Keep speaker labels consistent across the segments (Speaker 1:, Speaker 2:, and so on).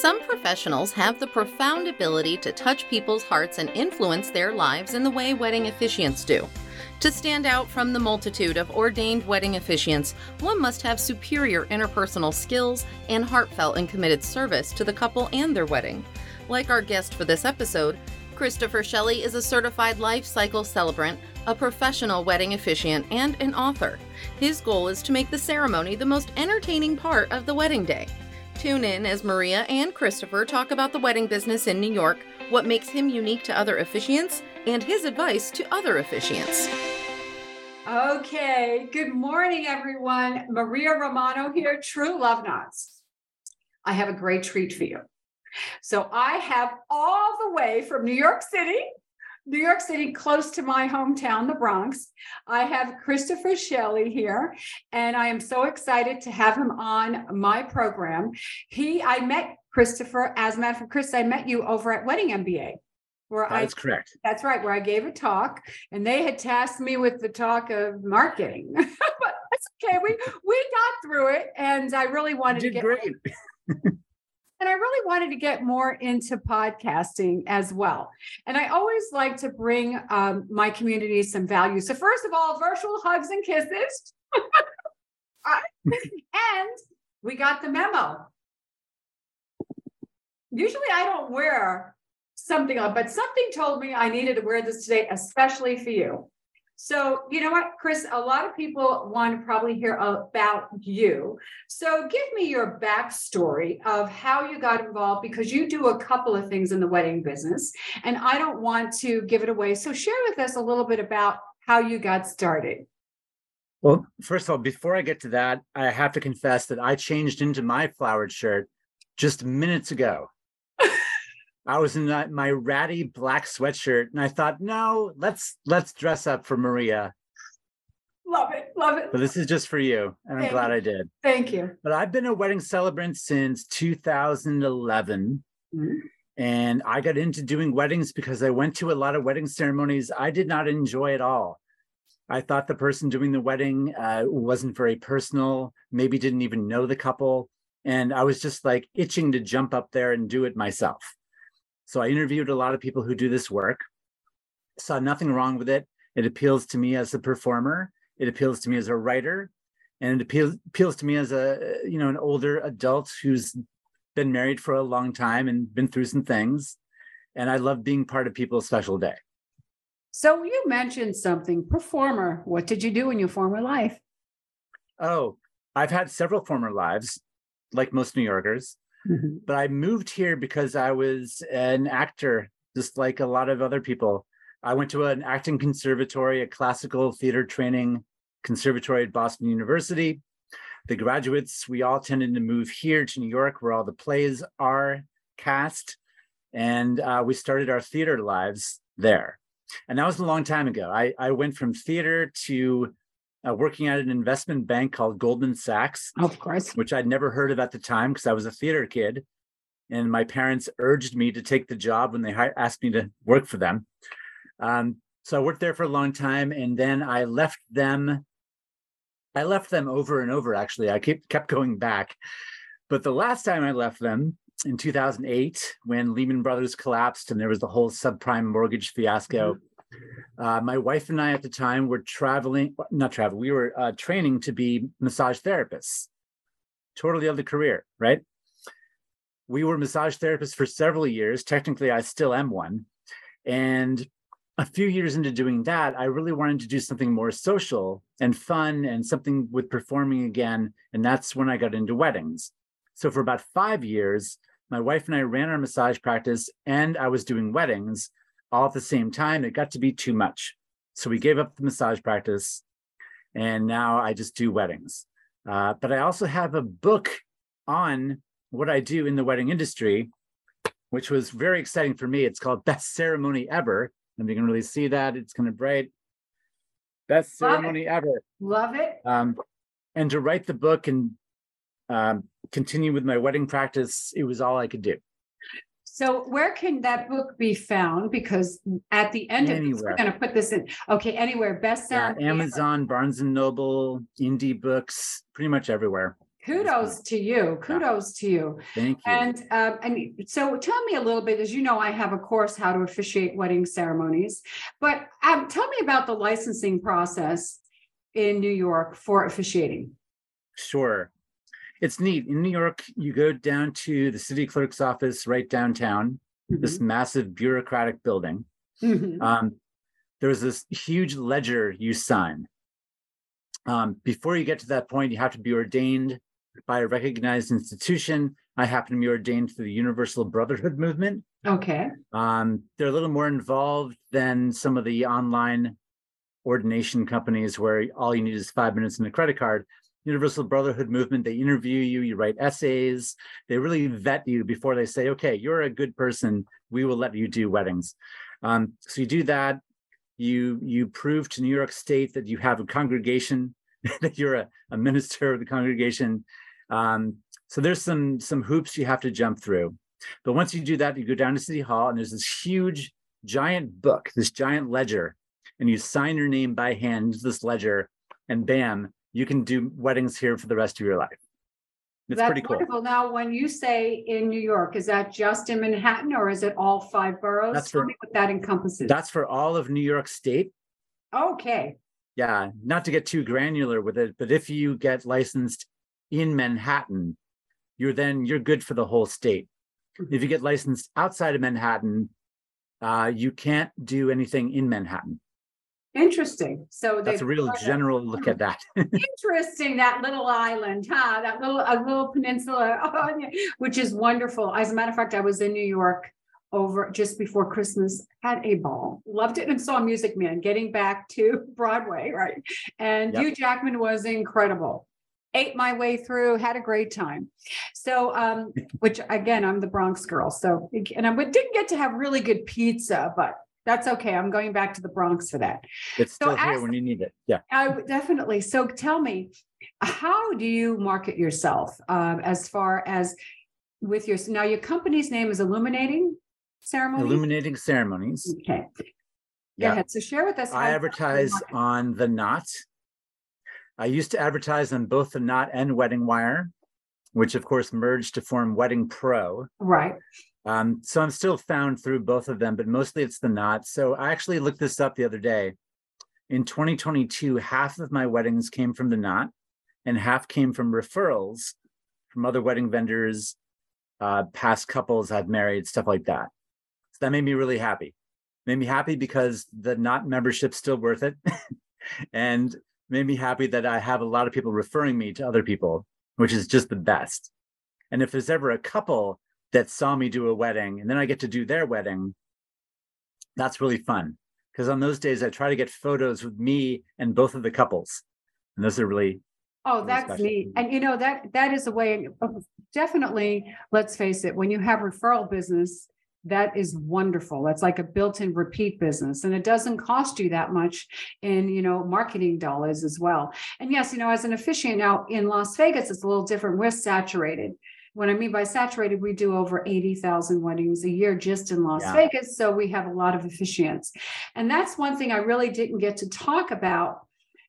Speaker 1: Some professionals have the profound ability to touch people's hearts and influence their lives in the way wedding officiants do. To stand out from the multitude of ordained wedding officiants, one must have superior interpersonal skills and heartfelt and committed service to the couple and their wedding. Like our guest for this episode, Christopher Shelley is a certified life cycle celebrant, a professional wedding officiant, and an author. His goal is to make the ceremony the most entertaining part of the wedding day. Tune in as Maria and Christopher talk about the wedding business in New York, what makes him unique to other officiants, and his advice to other officiants.
Speaker 2: Okay, good morning, everyone. Maria Romano here, True Love Knots. I have a great treat for you. So, I have all the way from New York City, New York City, close to my hometown, the Bronx. I have Christopher Shelley here, and I am so excited to have him on my program. He, I met Christopher, as a matter of Chris, I met you over at Wedding MBA
Speaker 3: where that's
Speaker 2: I,
Speaker 3: correct.
Speaker 2: That's right, where I gave a talk, and they had tasked me with the talk of marketing. but that's okay. We we got through it, and I really wanted
Speaker 3: you did
Speaker 2: to get
Speaker 3: great.
Speaker 2: and I really wanted to get more into podcasting as well. And I always like to bring um, my community some value. So first of all, virtual hugs and kisses. and we got the memo. Usually I don't wear something on, but something told me I needed to wear this today, especially for you. So, you know what, Chris, a lot of people want to probably hear about you. So, give me your backstory of how you got involved because you do a couple of things in the wedding business, and I don't want to give it away. So, share with us a little bit about how you got started.
Speaker 3: Well, first of all, before I get to that, I have to confess that I changed into my flowered shirt just minutes ago. I was in my ratty black sweatshirt, and I thought, no, let's let's dress up for Maria.
Speaker 2: Love it, love it.
Speaker 3: But this is just for you, and Thank I'm glad
Speaker 2: you.
Speaker 3: I did.
Speaker 2: Thank you.
Speaker 3: But I've been a wedding celebrant since 2011. Mm-hmm. And I got into doing weddings because I went to a lot of wedding ceremonies I did not enjoy at all. I thought the person doing the wedding uh, wasn't very personal, maybe didn't even know the couple. And I was just like itching to jump up there and do it myself. So I interviewed a lot of people who do this work, saw nothing wrong with it. It appeals to me as a performer, it appeals to me as a writer, and it appeals appeals to me as a you know an older adult who's been married for a long time and been through some things. And I love being part of people's special day.
Speaker 2: So you mentioned something, performer. What did you do in your former life?
Speaker 3: Oh, I've had several former lives, like most New Yorkers. Mm-hmm. But I moved here because I was an actor, just like a lot of other people. I went to an acting conservatory, a classical theater training conservatory at Boston University. The graduates, we all tended to move here to New York, where all the plays are cast. And uh, we started our theater lives there. And that was a long time ago. I, I went from theater to uh, working at an investment bank called Goldman Sachs.
Speaker 2: Of course.
Speaker 3: Which I'd never heard of at the time because I was a theater kid. And my parents urged me to take the job when they asked me to work for them. Um, so I worked there for a long time. And then I left them. I left them over and over, actually. I kept, kept going back. But the last time I left them in 2008, when Lehman Brothers collapsed and there was the whole subprime mortgage fiasco, mm-hmm uh, my wife and I at the time were traveling, not travel, we were uh, training to be massage therapists. Totally other career, right? We were massage therapists for several years. Technically, I still am one. And a few years into doing that, I really wanted to do something more social and fun and something with performing again. And that's when I got into weddings. So for about five years, my wife and I ran our massage practice and I was doing weddings all at the same time. It got to be too much. So we gave up the massage practice and now I just do weddings. Uh, but I also have a book on what I do in the wedding industry, which was very exciting for me. It's called Best Ceremony Ever. And you can really see that. It's kind of bright. Best Love ceremony
Speaker 2: it.
Speaker 3: ever.
Speaker 2: Love it.
Speaker 3: Um, and to write the book and um, continue with my wedding practice, it was all I could do.
Speaker 2: So where can that book be found? Because at the end anywhere. of this, we're going to put this in. Okay, anywhere. Bestseller.
Speaker 3: yeah, Amazon, Barnes and Noble, indie books, pretty much everywhere.
Speaker 2: Kudos to you. Kudos to you.
Speaker 3: Thank you.
Speaker 2: And um, and so tell me a little bit, as you know, I have a course how to officiate wedding ceremonies, but um, tell me about the licensing process in New York for officiating.
Speaker 3: Sure. It's neat. In New York, you go down to the city clerk's office right downtown, this massive bureaucratic building.
Speaker 2: Mhm.
Speaker 3: Um, there's this huge ledger you sign. Um, before you get to that point, you have to be ordained by a recognized institution. I happen to be ordained to the Universal Brotherhood movement.
Speaker 2: Okay.
Speaker 3: Um, they're a little more involved than some of the online ordination companies where all you need is five minutes and a credit card. Universal Brotherhood movement, they interview you, you write essays, they really vet you before they say, okay, you're a good person, we will let you do weddings. Um, so you do that, you you prove to New York State that you have a congregation, that you're a, a minister of the congregation. Um, so there's some some hoops you have to jump through. But once you do that, you go down to City Hall and there's this huge, giant book, this giant ledger, and you sign your name by hand this ledger, and bam, you can do weddings here for the rest of your life. It's
Speaker 2: That's
Speaker 3: pretty cool.
Speaker 2: wonderful. Now, when you say in New York, is that just in Manhattan or is it all five boroughs?
Speaker 3: That's
Speaker 2: Tell
Speaker 3: for-
Speaker 2: me what that encompasses.
Speaker 3: That's for all of New York State.
Speaker 2: Okay.
Speaker 3: Yeah, not to get too granular with it, but if you get licensed in Manhattan, you're then you're good for the whole state. If you get licensed outside of Manhattan, uh, you can't do anything in Manhattan.
Speaker 2: Interesting. So
Speaker 3: That's a real general look at that.
Speaker 2: interesting that little island, huh? That little a little peninsula, oh, yeah, which is wonderful. As a matter of fact, I was in New York over just before Christmas, had a ball, loved it, and saw Music Man. Getting back to Broadway, right? And
Speaker 3: Yep.
Speaker 2: Hugh Jackman was incredible. Ate my way through, had a great time. So, um, which again, I'm the Bronx girl, so and I didn't get to have really good pizza, but that's okay. I'm going back to the Bronx for that.
Speaker 3: It's
Speaker 2: So
Speaker 3: still here when you need it. Yeah.
Speaker 2: I definitely. So tell me, how do you market yourself um, as far as with your now your company's name is Illuminating Ceremony?
Speaker 3: Illuminating ceremonies.
Speaker 2: Okay. Go
Speaker 3: Yeah.
Speaker 2: ahead. So share with us.
Speaker 3: I advertise on the Knot. I used to advertise on both the Knot and Wedding Wire, which of course merged to form Wedding Pro.
Speaker 2: Right.
Speaker 3: Um, so I'm still found through both of them, but mostly it's the Knot. So I actually looked this up the other day. In 2022, half of my weddings came from the Knot, and half came from referrals from other wedding vendors, uh, past couples I've married, stuff like that. So that made me really happy. Made me happy because the Knot membership's still worth it, and made me happy that I have a lot of people referring me to other people, which is just the best. And if there's ever a couple that saw me do a wedding and then I get to do their wedding, that's really fun. Because on those days, I try to get photos with me and both of the couples. And those are really,
Speaker 2: Oh, that's neat. And you know, that that is a way of definitely, let's face it, when you have referral business, that is wonderful. That's like a built-in repeat business. And it doesn't cost you that much in, you know, marketing dollars as well. And yes, you know, as an officiant now in Las Vegas, it's a little different. We're saturated. What I mean by saturated, we do over 80,000 weddings a year just in Las
Speaker 3: Yeah.
Speaker 2: Vegas. So we have a lot of officiants. And that's one thing I really didn't get to talk about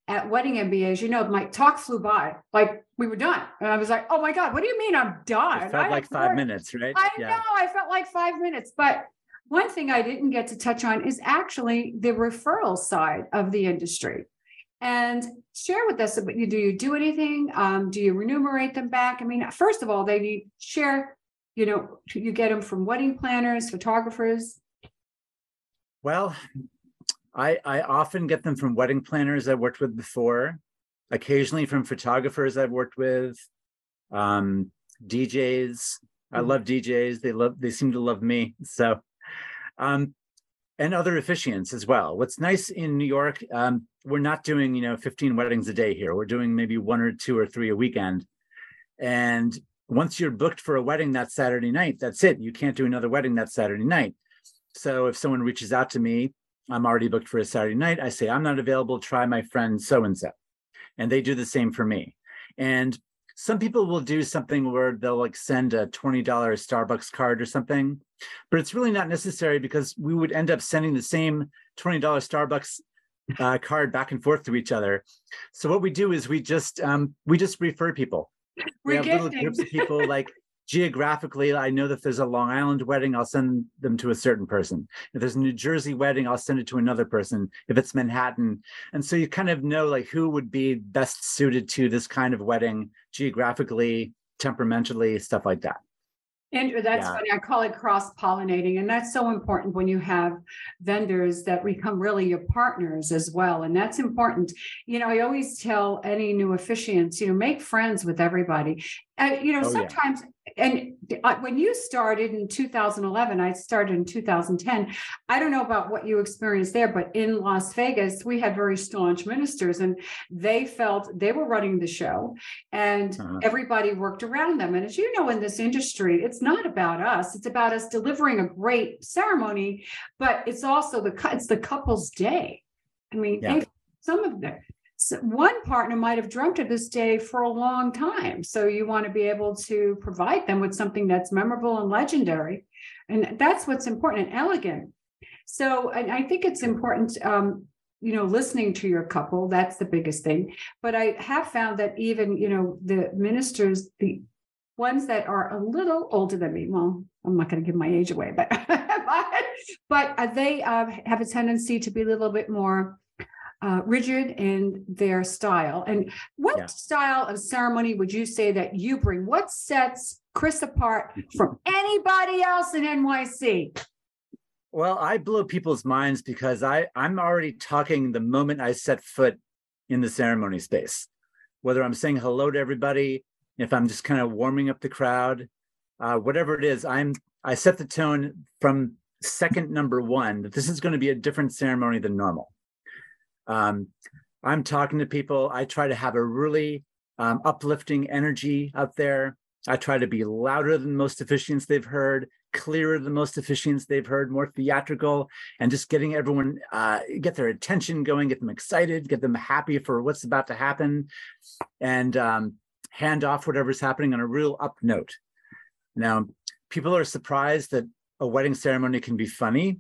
Speaker 2: at wedding MBAs, you know, my talk flew by, like we were done. And I was like, oh my God, what do you mean I'm done?
Speaker 3: it
Speaker 2: I
Speaker 3: felt like five
Speaker 2: more-
Speaker 3: minutes, right?
Speaker 2: I know, I felt like five minutes. But one thing I didn't get to touch on is actually the referral side of the industry. And share with us, do you do anything? Um, do you remunerate them back? I mean, first of all, they need share, you know, you get them from wedding planners, photographers.
Speaker 3: Well, I I often get them from wedding planners I've worked with before, occasionally from photographers I've worked with, um, DJs. I
Speaker 2: Mhm.
Speaker 3: love DJs. They love they seem to love me. So um and other officiants as well. What's nice in New York, um, we're not doing, you know, 15 weddings a day here. We're doing maybe one or two or three a weekend. And once you're booked for a wedding that Saturday night, that's it. You can't do another wedding that Saturday night. So if someone reaches out to me, I'm already booked for a Saturday night. I say, I'm not available. Try my friend so and so. And they do the same for me. And some people will do something where they'll like send a $20 Starbucks card or something, but it's really not necessary because we would end up sending the same $20 Starbucks uh, card back and forth to each other. So what we do is we just um, we just refer people. We have little groups of people like geographically. I know that there's a Long Island wedding, I'll send them to a certain person. If there's a New Jersey wedding, I'll send it to another person. If it's Manhattan, and so you kind of know like who would be best suited to this kind of wedding geographically, temperamentally, stuff like that.
Speaker 2: And that's
Speaker 3: Yeah.
Speaker 2: funny. I call it cross pollinating. And that's so important when you have vendors that become really your partners as well. And that's important. You know, I always tell any new officiants, you know, make friends with everybody. And, you know,
Speaker 3: Oh, yeah.
Speaker 2: And when you started in 2011, I started in 2010. I don't know about what you experienced there, but in Las Vegas, we had very staunch ministers and they felt they were running the show and
Speaker 3: Uh-huh.
Speaker 2: everybody worked around them. And as you know, in this industry, it's not about us. It's about us delivering a great ceremony, but it's also the it's the couple's day. I mean,
Speaker 3: Yeah.
Speaker 2: some of them. So one partner might have dreamt of this day for a long time. So you want to be able to provide them with something that's memorable and legendary. And that's what's important and elegant. So, and I think it's important, um, you know, listening to your couple, that's the biggest thing. But I have found that even, you know, the ministers, the ones that are a little older than me, well, I'm not going to give my age away, but but, uh, they uh, have a tendency to be a little bit more uh, rigid in their style. And what
Speaker 3: Yeah.
Speaker 2: style of ceremony would you say that you bring? What sets Chris apart from anybody else in NYC?
Speaker 3: Well, I blow people's minds because I I'm already talking the moment I set foot in the ceremony space. Whether I'm saying hello to everybody, if I'm just kind of warming up the crowd, uh, whatever it is, I'm I set the tone from second number one that this is going to be a different ceremony than normal. Um, I'm talking to people. I try to have a really um, uplifting energy out there. I try to be louder than most officiants they've heard, clearer than most officiants they've heard, more theatrical, and just getting everyone uh, get their attention going, get them excited, get them happy for what's about to happen, and um, hand off whatever's happening on a real up note. Now, people are surprised that a wedding ceremony can be funny.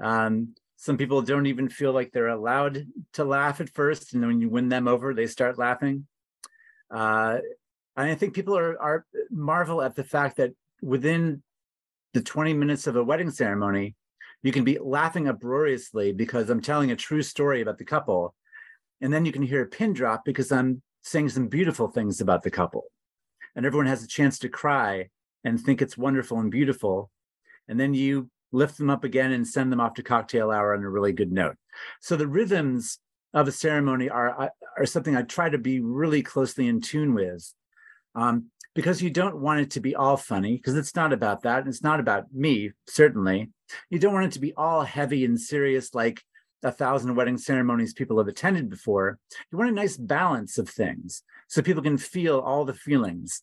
Speaker 3: Um, some people don't even feel like they're allowed to laugh at first, and then when you win them over, they start laughing. Uh, and I think people are are marvel at the fact that within the 20 minutes of a wedding ceremony, you can be laughing uproariously because I'm telling a true story about the couple. And then you can hear a pin drop because I'm saying some beautiful things about the couple. And everyone has a chance to cry and think it's wonderful and beautiful. And then you lift them up again and send them off to cocktail hour on a really good note. So the rhythms of a ceremony are are something I try to be really closely in tune with. Um, because you don't want it to be all funny, because it's not about that. and It's not about me, certainly. You don't want it to be all heavy and serious like a thousand wedding ceremonies people have attended before. You want a nice balance of things so people can feel all the feelings,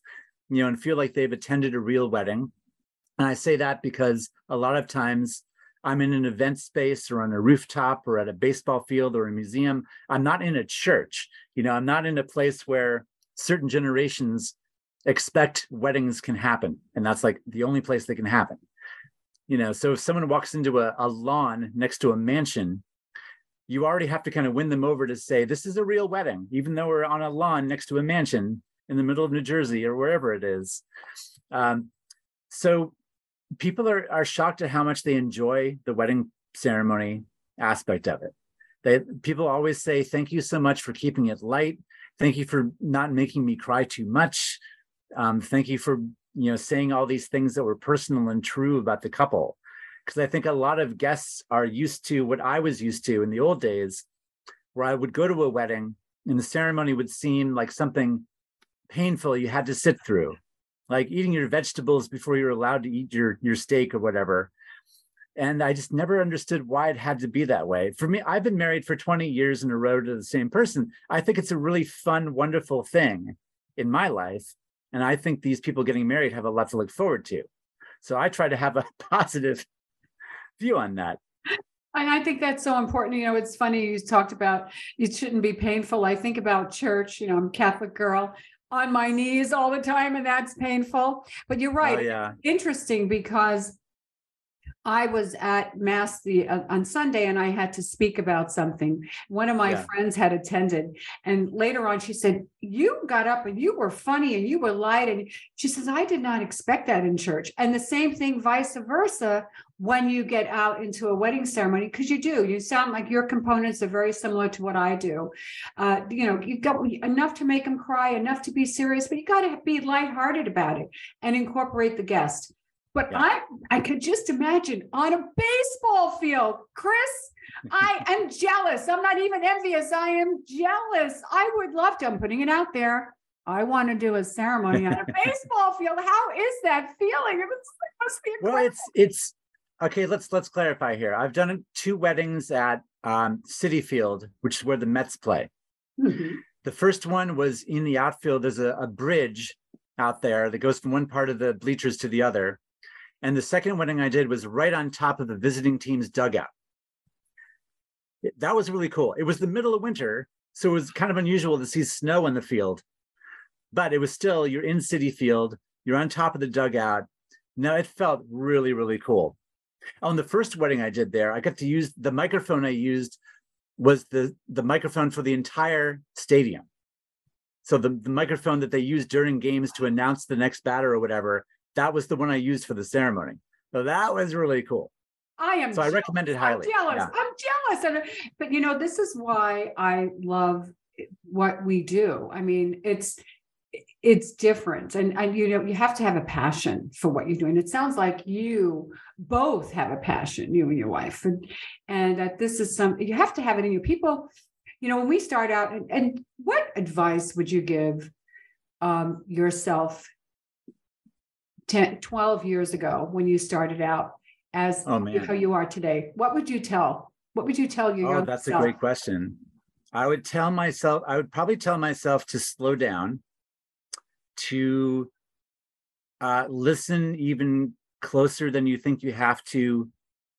Speaker 3: you know, and feel like they've attended a real wedding. And I say that because a lot of times I'm in an event space or on a rooftop or at a baseball field or a museum. I'm not in a church. You know, I'm not in a place where certain generations expect weddings can happen. And that's like the only place they can happen. You know, so if someone walks into a, a lawn next to a mansion, you already have to kind of win them over to say, this is a real wedding, even though we're on a lawn next to a mansion in the middle of New Jersey or wherever it is. Um, so people are, are shocked at how much they enjoy the wedding ceremony aspect of it. They people always say, thank you so much for keeping it light. Thank you for not making me cry too much. Um, thank you for you know saying all these things that were personal and true about the couple. Because I think a lot of guests are used to what I was used to in the old days, where I would go to a wedding and the ceremony would seem like something painful you had to sit through, like eating your vegetables before you're allowed to eat your your steak or whatever. And I just never understood why it had to be that way. For me, I've been married for 20 years in a row to the same person. I think it's a really fun, wonderful thing in my life. And I think these people getting married have a lot to look forward to. So I try to have a positive view on that.
Speaker 2: And I think that's so important. You know, it's funny you talked about it shouldn't be painful. I think about church, you know, I'm a Catholic girl on my knees all the time, and that's painful. But you're oh, right.
Speaker 3: Oh, yeah.
Speaker 2: Interesting because I was at mass the uh, on Sunday and I had to speak about something. One of my
Speaker 3: Yeah.
Speaker 2: friends had attended and later on she said, "You got up and you were funny and you were light and she says I did not expect that in church." And the same thing vice versa when you get out into a wedding ceremony because you do. You sound like your components are very similar to what I do. Uh, you know, you've got enough to make them cry, enough to be serious, but you got to be lighthearted about it and incorporate the guest. But
Speaker 3: Yeah.
Speaker 2: I I could just imagine on a baseball field, Chris. I am jealous. I'm not even envious. I am jealous. I would love to. I'm putting it out there. I want to do a ceremony on a baseball field. How is that feeling? It, must be incredible.
Speaker 3: Well, it's it's okay. Let's let's clarify here. I've done two weddings at um, Citi Field, which is where the Mets play.
Speaker 2: Mhm.
Speaker 3: The first one was in the outfield. There's a, a bridge out there that goes from one part of the bleachers to the other. And the second wedding I did was right on top of the visiting team's dugout. That was really cool. It was the middle of winter, so it was kind of unusual to see snow in the field. But it was still, you're in Citi Field, you're on top of the dugout. No, it felt really, really cool. On the first wedding I did there, I got to use the microphone I used was the the microphone for the entire stadium. So the, the microphone that they use during games to announce the next batter or whatever, that was the one I used for the ceremony. So that was really cool.
Speaker 2: I am
Speaker 3: So I recommend it highly.
Speaker 2: I'm jealous.
Speaker 3: Yeah.
Speaker 2: I'm jealous. And but you know, this is why I love what we do. I mean, it's it's different. And and you know, you have to have a passion for what you're doing. It sounds like you both have a passion, you and your wife. And and that this is some you have to have it in you. People, you know, when we start out, and, and what advice would you give um yourself 10, 12 years ago when you started out as
Speaker 3: Oh, man.
Speaker 2: how you are today? What would you tell? What would you tell your
Speaker 3: Oh, that's a great question. I would tell myself, I would probably tell myself to slow down, to uh, listen even closer than you think you have to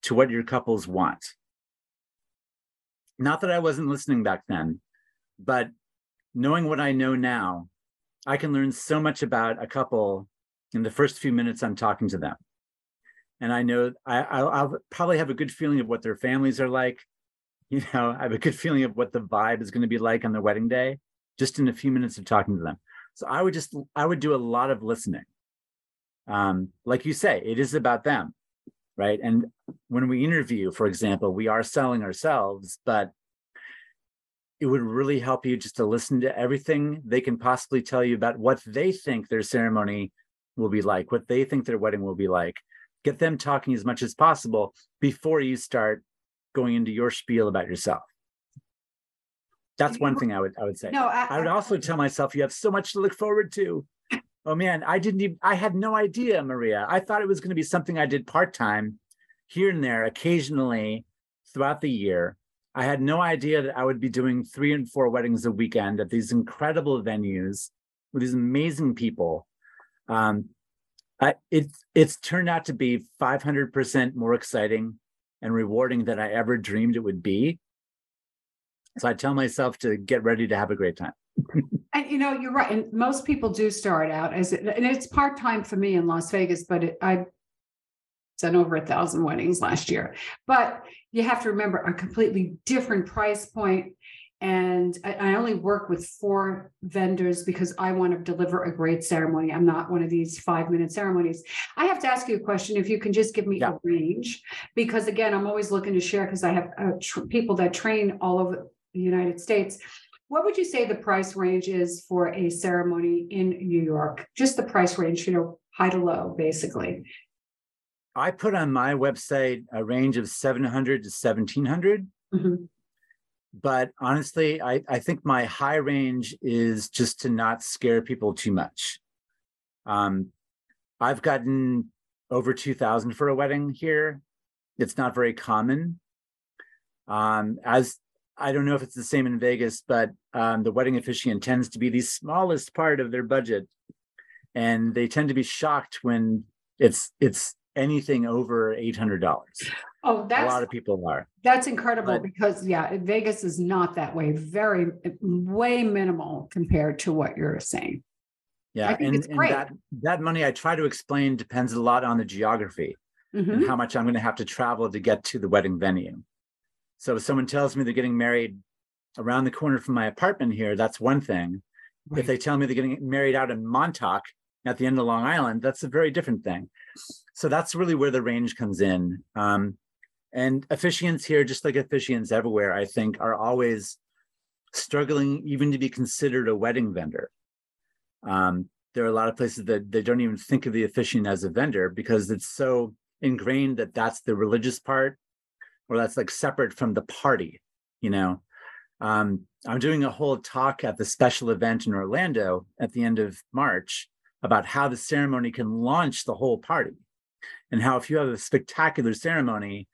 Speaker 3: to what your couples want. Not that I wasn't listening back then, but knowing what I know now, I can learn so much about a couple in the first few minutes I'm talking to them. And I know I, I'll, I'll probably have a good feeling of what their families are like. You know, I have a good feeling of what the vibe is going to be like on their wedding day, just in a few minutes of talking to them. So I would just, I would do a lot of listening. Um, like you say, it is about them, right? And when we interview, for example, we are selling ourselves, but it would really help you just to listen to everything they can possibly tell you about what they think their ceremony will be like, what they think their wedding will be like. Get them talking as much as possible before you start going into your spiel about yourself. That's one thing I would I would say.
Speaker 2: No, I,
Speaker 3: I would also tell myself you have so much to look forward to. Oh man, I didn't even I had no idea, Maria. I thought it was going to be something I did part-time here and there occasionally throughout the year. I had no idea that I would be doing three and four weddings a weekend at these incredible venues with these amazing people. Um, I, it's it's turned out to be 500% more exciting and rewarding than I ever dreamed it would be. So I tell myself to get ready to have a great time.
Speaker 2: And you know, you're right. And most people do start out as and it's part time for me in Las Vegas, but it, I done over a thousand weddings last year. But you have to remember a completely different price point. And I, I only work with four vendors because I want to deliver a great ceremony. I'm not one of these five minute ceremonies. I have to ask you a question. If you can just give me
Speaker 3: Yeah.
Speaker 2: a range, because again, I'm always looking to share because I have uh, tr- people that train all over the United States. What would you say the price range is for a ceremony in New York? Just the price range, you know, high to low, basically.
Speaker 3: I put on my website a range of 700 to 1700.
Speaker 2: Mhm.
Speaker 3: But honestly, I, I think my high range is just to not scare people too much. Um, I've gotten over 2000 for a wedding here. It's not very common. Um, as I don't know if it's the same in Vegas, but um, the wedding officiant tends to be the smallest part of their budget. And they tend to be shocked when it's it's anything over eight hundred dollars.
Speaker 2: Oh, that's
Speaker 3: A lot of people are.
Speaker 2: that's incredible
Speaker 3: but-
Speaker 2: because yeah, Vegas is not that way. Very way minimal compared to what you're saying.
Speaker 3: Yeah,
Speaker 2: think
Speaker 3: and,
Speaker 2: it's
Speaker 3: and
Speaker 2: great.
Speaker 3: that that money I try to explain depends a lot on the geography.
Speaker 2: Mhm.
Speaker 3: and how much I'm going to have to travel to get to the wedding venue. So if someone tells me they're getting married around the corner from my apartment here, that's one thing. If they tell me they're getting married out in Montauk at the end of Long Island, that's a very different thing. So that's really where the range comes in. Um, and officiants here, just like officiants everywhere, I think, are always struggling even to be considered a wedding vendor. Um, there are a lot of places that they don't even think of the officiant as a vendor because it's so ingrained that that's the religious part or that's like separate from the party, you know. Um, I'm doing a whole talk at the special event in Orlando at the end of March about how the ceremony can launch the whole party and how if you have a spectacular ceremony,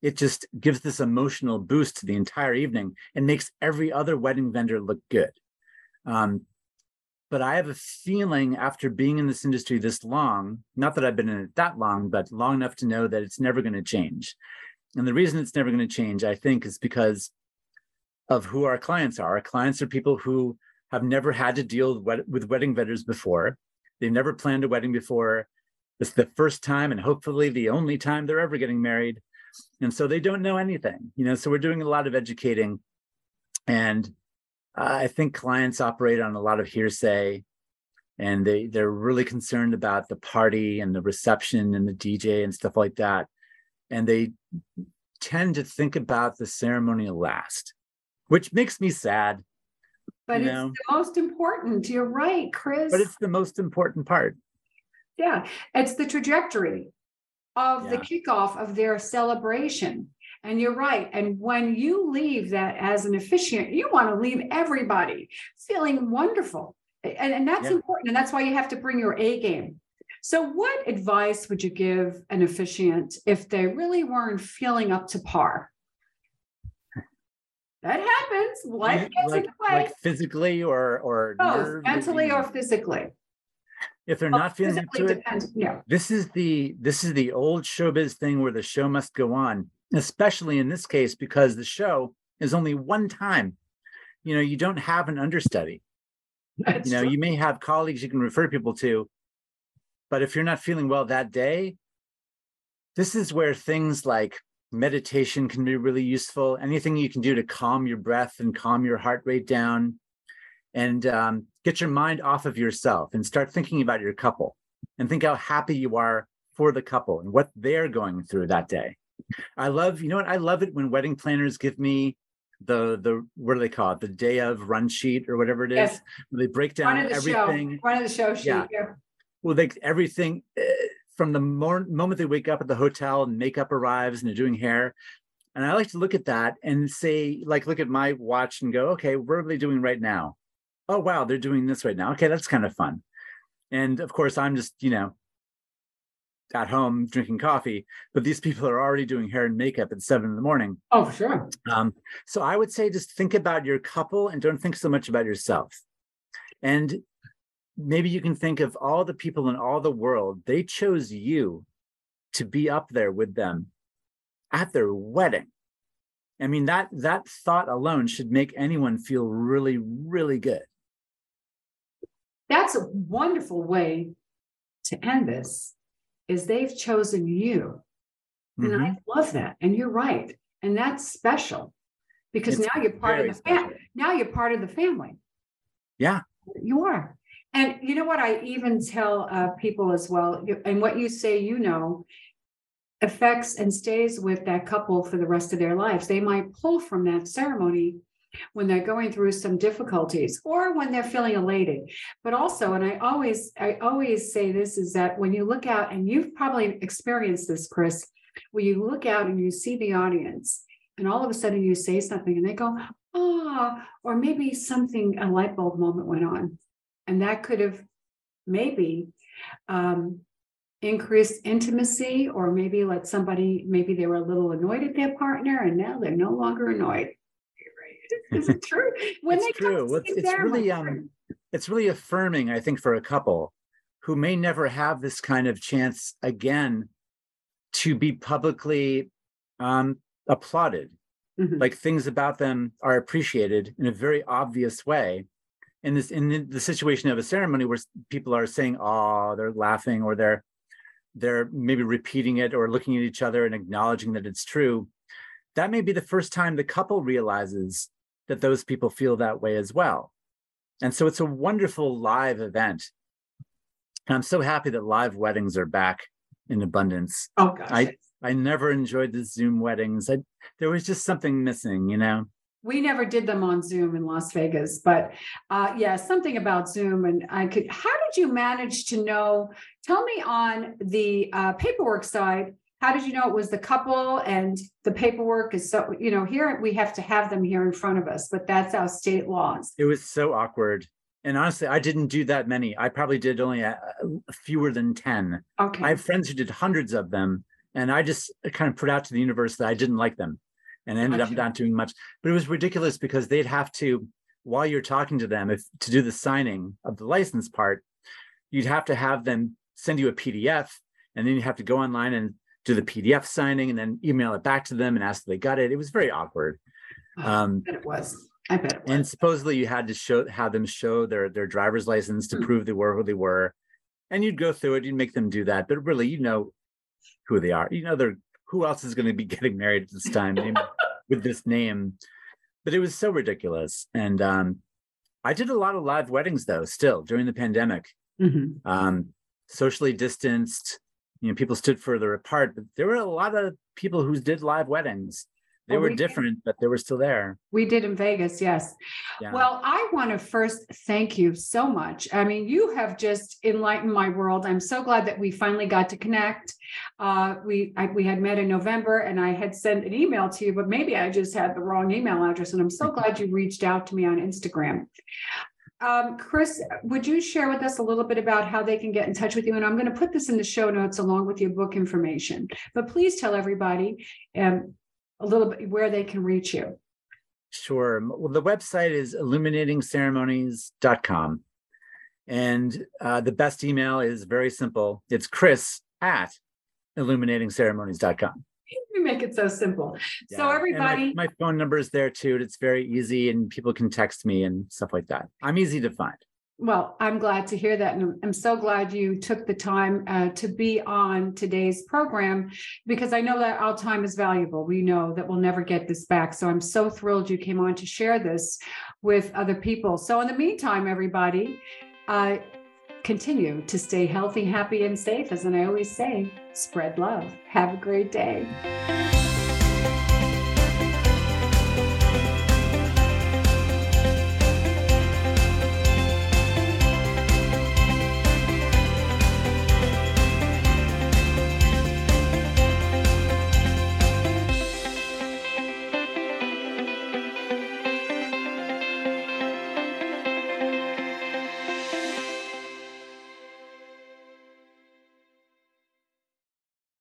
Speaker 3: it just gives this emotional boost to the entire evening and makes every other wedding vendor look good. Um, but I have a feeling after being in this industry this long, not that I've been in it that long, but long enough to know that it's never going to change. And the reason it's never going to change, I think, is because of who our clients are. Our clients are people who have never had to deal with, with wedding vendors before. They've never planned a wedding before. It's the first time and hopefully the only time they're ever getting married. And so they don't know anything, you know. So we're doing a lot of educating. And I think clients operate on a lot of hearsay and they they're really concerned about the party and the reception and the DJ and stuff like that. And they tend to think about the ceremony last, which makes me sad.
Speaker 2: But
Speaker 3: you
Speaker 2: it's
Speaker 3: know.
Speaker 2: the most important. You're right, Chris.
Speaker 3: But it's the most important part.
Speaker 2: Yeah, it's the trajectory of the kickoff of their celebration. And you're right. And when you leave that as an officiant, you want to leave everybody feeling wonderful. And, and that's
Speaker 3: Yeah.
Speaker 2: important. And that's why you have to bring your A game. So, what advice would you give an officiant if they really weren't feeling up to par? That happens. Life gets in
Speaker 3: like,
Speaker 2: the way.
Speaker 3: like physically or or
Speaker 2: both mentally or physically.
Speaker 3: if they're not feeling up to it,
Speaker 2: depends- Yeah.
Speaker 3: this is the this is the old showbiz thing where the show must go on especially in this case because the show is only one time you know you don't have an understudy
Speaker 2: That's
Speaker 3: you know
Speaker 2: true.
Speaker 3: you may have colleagues you can refer people to but if you're not feeling well that day this is where things like meditation can be really useful anything you can do to calm your breath and calm your heart rate down and um, get your mind off of yourself and start thinking about your couple and think how happy you are for the couple and what they're going through that day i love you know what i love it when wedding planners give me the the what do they call it the day of run sheet or whatever it is
Speaker 2: Yes.
Speaker 3: where they break down
Speaker 2: of the
Speaker 3: everything
Speaker 2: show, front of the show sheet.
Speaker 3: Yeah.
Speaker 2: yeah.
Speaker 3: well they everything uh, from the mor- moment they wake up at the hotel and makeup arrives and they're doing hair. And i like to look at that and say like look at my watch and go okay what are they doing right now? Oh wow they're doing this right now. Okay that's kind of fun. And of course i'm just you know at home drinking coffee but these people are already doing hair and makeup at seven in the morning.
Speaker 2: Oh, for sure.
Speaker 3: um, so I would say just think about your couple and don't think so much about yourself. And maybe you can think of all the people in all the world, they chose you to be up there with them at their wedding. I mean, that that thought alone should make anyone feel really, really good.
Speaker 2: That's a wonderful way to end this. Is they've chosen you, and
Speaker 3: Mhm.
Speaker 2: I love that. And you're right, and that's special because
Speaker 3: It's
Speaker 2: now you're part of the family. Now you're part of the family.
Speaker 3: Yeah.
Speaker 2: you are. And you know what? I even tell uh, people as well, and what you say, you know, affects and stays with that couple for the rest of their lives. They might pull from that ceremony when they're going through some difficulties or when they're feeling elated. But also, and I always, I always say this is that when you look out, and you've probably experienced this, Chris, where you look out and you see the audience, and all of a sudden you say something and they go, ah, or maybe something, a light bulb moment went on. And that could have maybe um, increased intimacy, or maybe let somebody, maybe they were a little annoyed at their partner and now they're no longer annoyed. Is it true? When
Speaker 3: It's
Speaker 2: they
Speaker 3: true. It's- really, um, it's really affirming, I think, for a couple who may never have this kind of chance again to be publicly um, applauded.
Speaker 2: Mhm.
Speaker 3: Like things about them are appreciated in a very obvious way. In this, in the- situation of a ceremony where people are saying, "Oh," they're laughing, or they're they're maybe repeating it or looking at each other and acknowledging that it's true, that may be the first time the couple realizes that those people feel that way as well. And so it's a wonderful live event. And I'm so happy that live weddings are back in abundance.
Speaker 2: Oh gosh.
Speaker 3: I I never enjoyed the Zoom weddings. I, there was just something missing, you know.
Speaker 2: We never did them on Zoom in Las Vegas, but uh, yeah, something about Zoom. And I could, how did you manage to know? Tell me on the uh, paperwork side, how did you know it was the couple and the paperwork is so, you know, here we have to have them here in front of us, but that's our state laws.
Speaker 3: It was so awkward. And honestly, I didn't do that many. I probably did only a, a fewer than 10.
Speaker 2: Okay.
Speaker 3: I have friends who did hundreds of them, and I just kind of put out to the universe that I didn't like them and ended up not doing much. But it was ridiculous because they'd have to, while you're talking to them, if to do the signing of the license part, you'd have to have them send you a PDF, and then you have to go online and do the PDF signing and then email it back to them and ask if they got it. It was very awkward. Um,
Speaker 2: I bet it was. I bet it was.
Speaker 3: and supposedly you had to show have them show their their driver's license to
Speaker 2: Mm.
Speaker 3: prove they were who they were and you'd go through it you'd make them do that but really you know who they are you know they're who else is going to be getting married at this time with this name but it was so ridiculous. And um i did a lot of live weddings though still during the pandemic.
Speaker 2: Mhm.
Speaker 3: um socially distanced you know people stood further apart but there were a lot of people who did live weddings they were
Speaker 2: we did.
Speaker 3: different but they were still there
Speaker 2: We did in Vegas, yes.
Speaker 3: yeah
Speaker 2: Well, I want to first thank you so much. I mean, you have just enlightened my world. I'm so glad that we finally got to connect. Uh, we I, we had met in November, and I had sent an email to you, but maybe I just had the wrong email address. And I'm so glad you reached out to me on Instagram. Um, Chris, would you share with us a little bit about how they can get in touch with you? And I'm going to put this in the show notes along with your book information. But please tell everybody um, a little bit where they can reach you.
Speaker 3: Sure. Well, the website is illuminatingceremonies.com. And uh, the best email is very simple it's chris at illuminatingceremonies.com.
Speaker 2: You make it so simple. So
Speaker 3: Yeah. And my-
Speaker 2: everybody,
Speaker 3: my, phone number is there too. It's very easy and people can text me and stuff like that. I'm easy to find.
Speaker 2: Well, I'm glad to hear that. And I'm- so glad you took the time uh, to be on today's program because I know that our time is valuable. We know that we'll never get this back. So I'm so thrilled you came on to share this with other people. So in the meantime, everybody, uh, continue to stay healthy, happy, and safe. As I always say, spread love. Have a great day.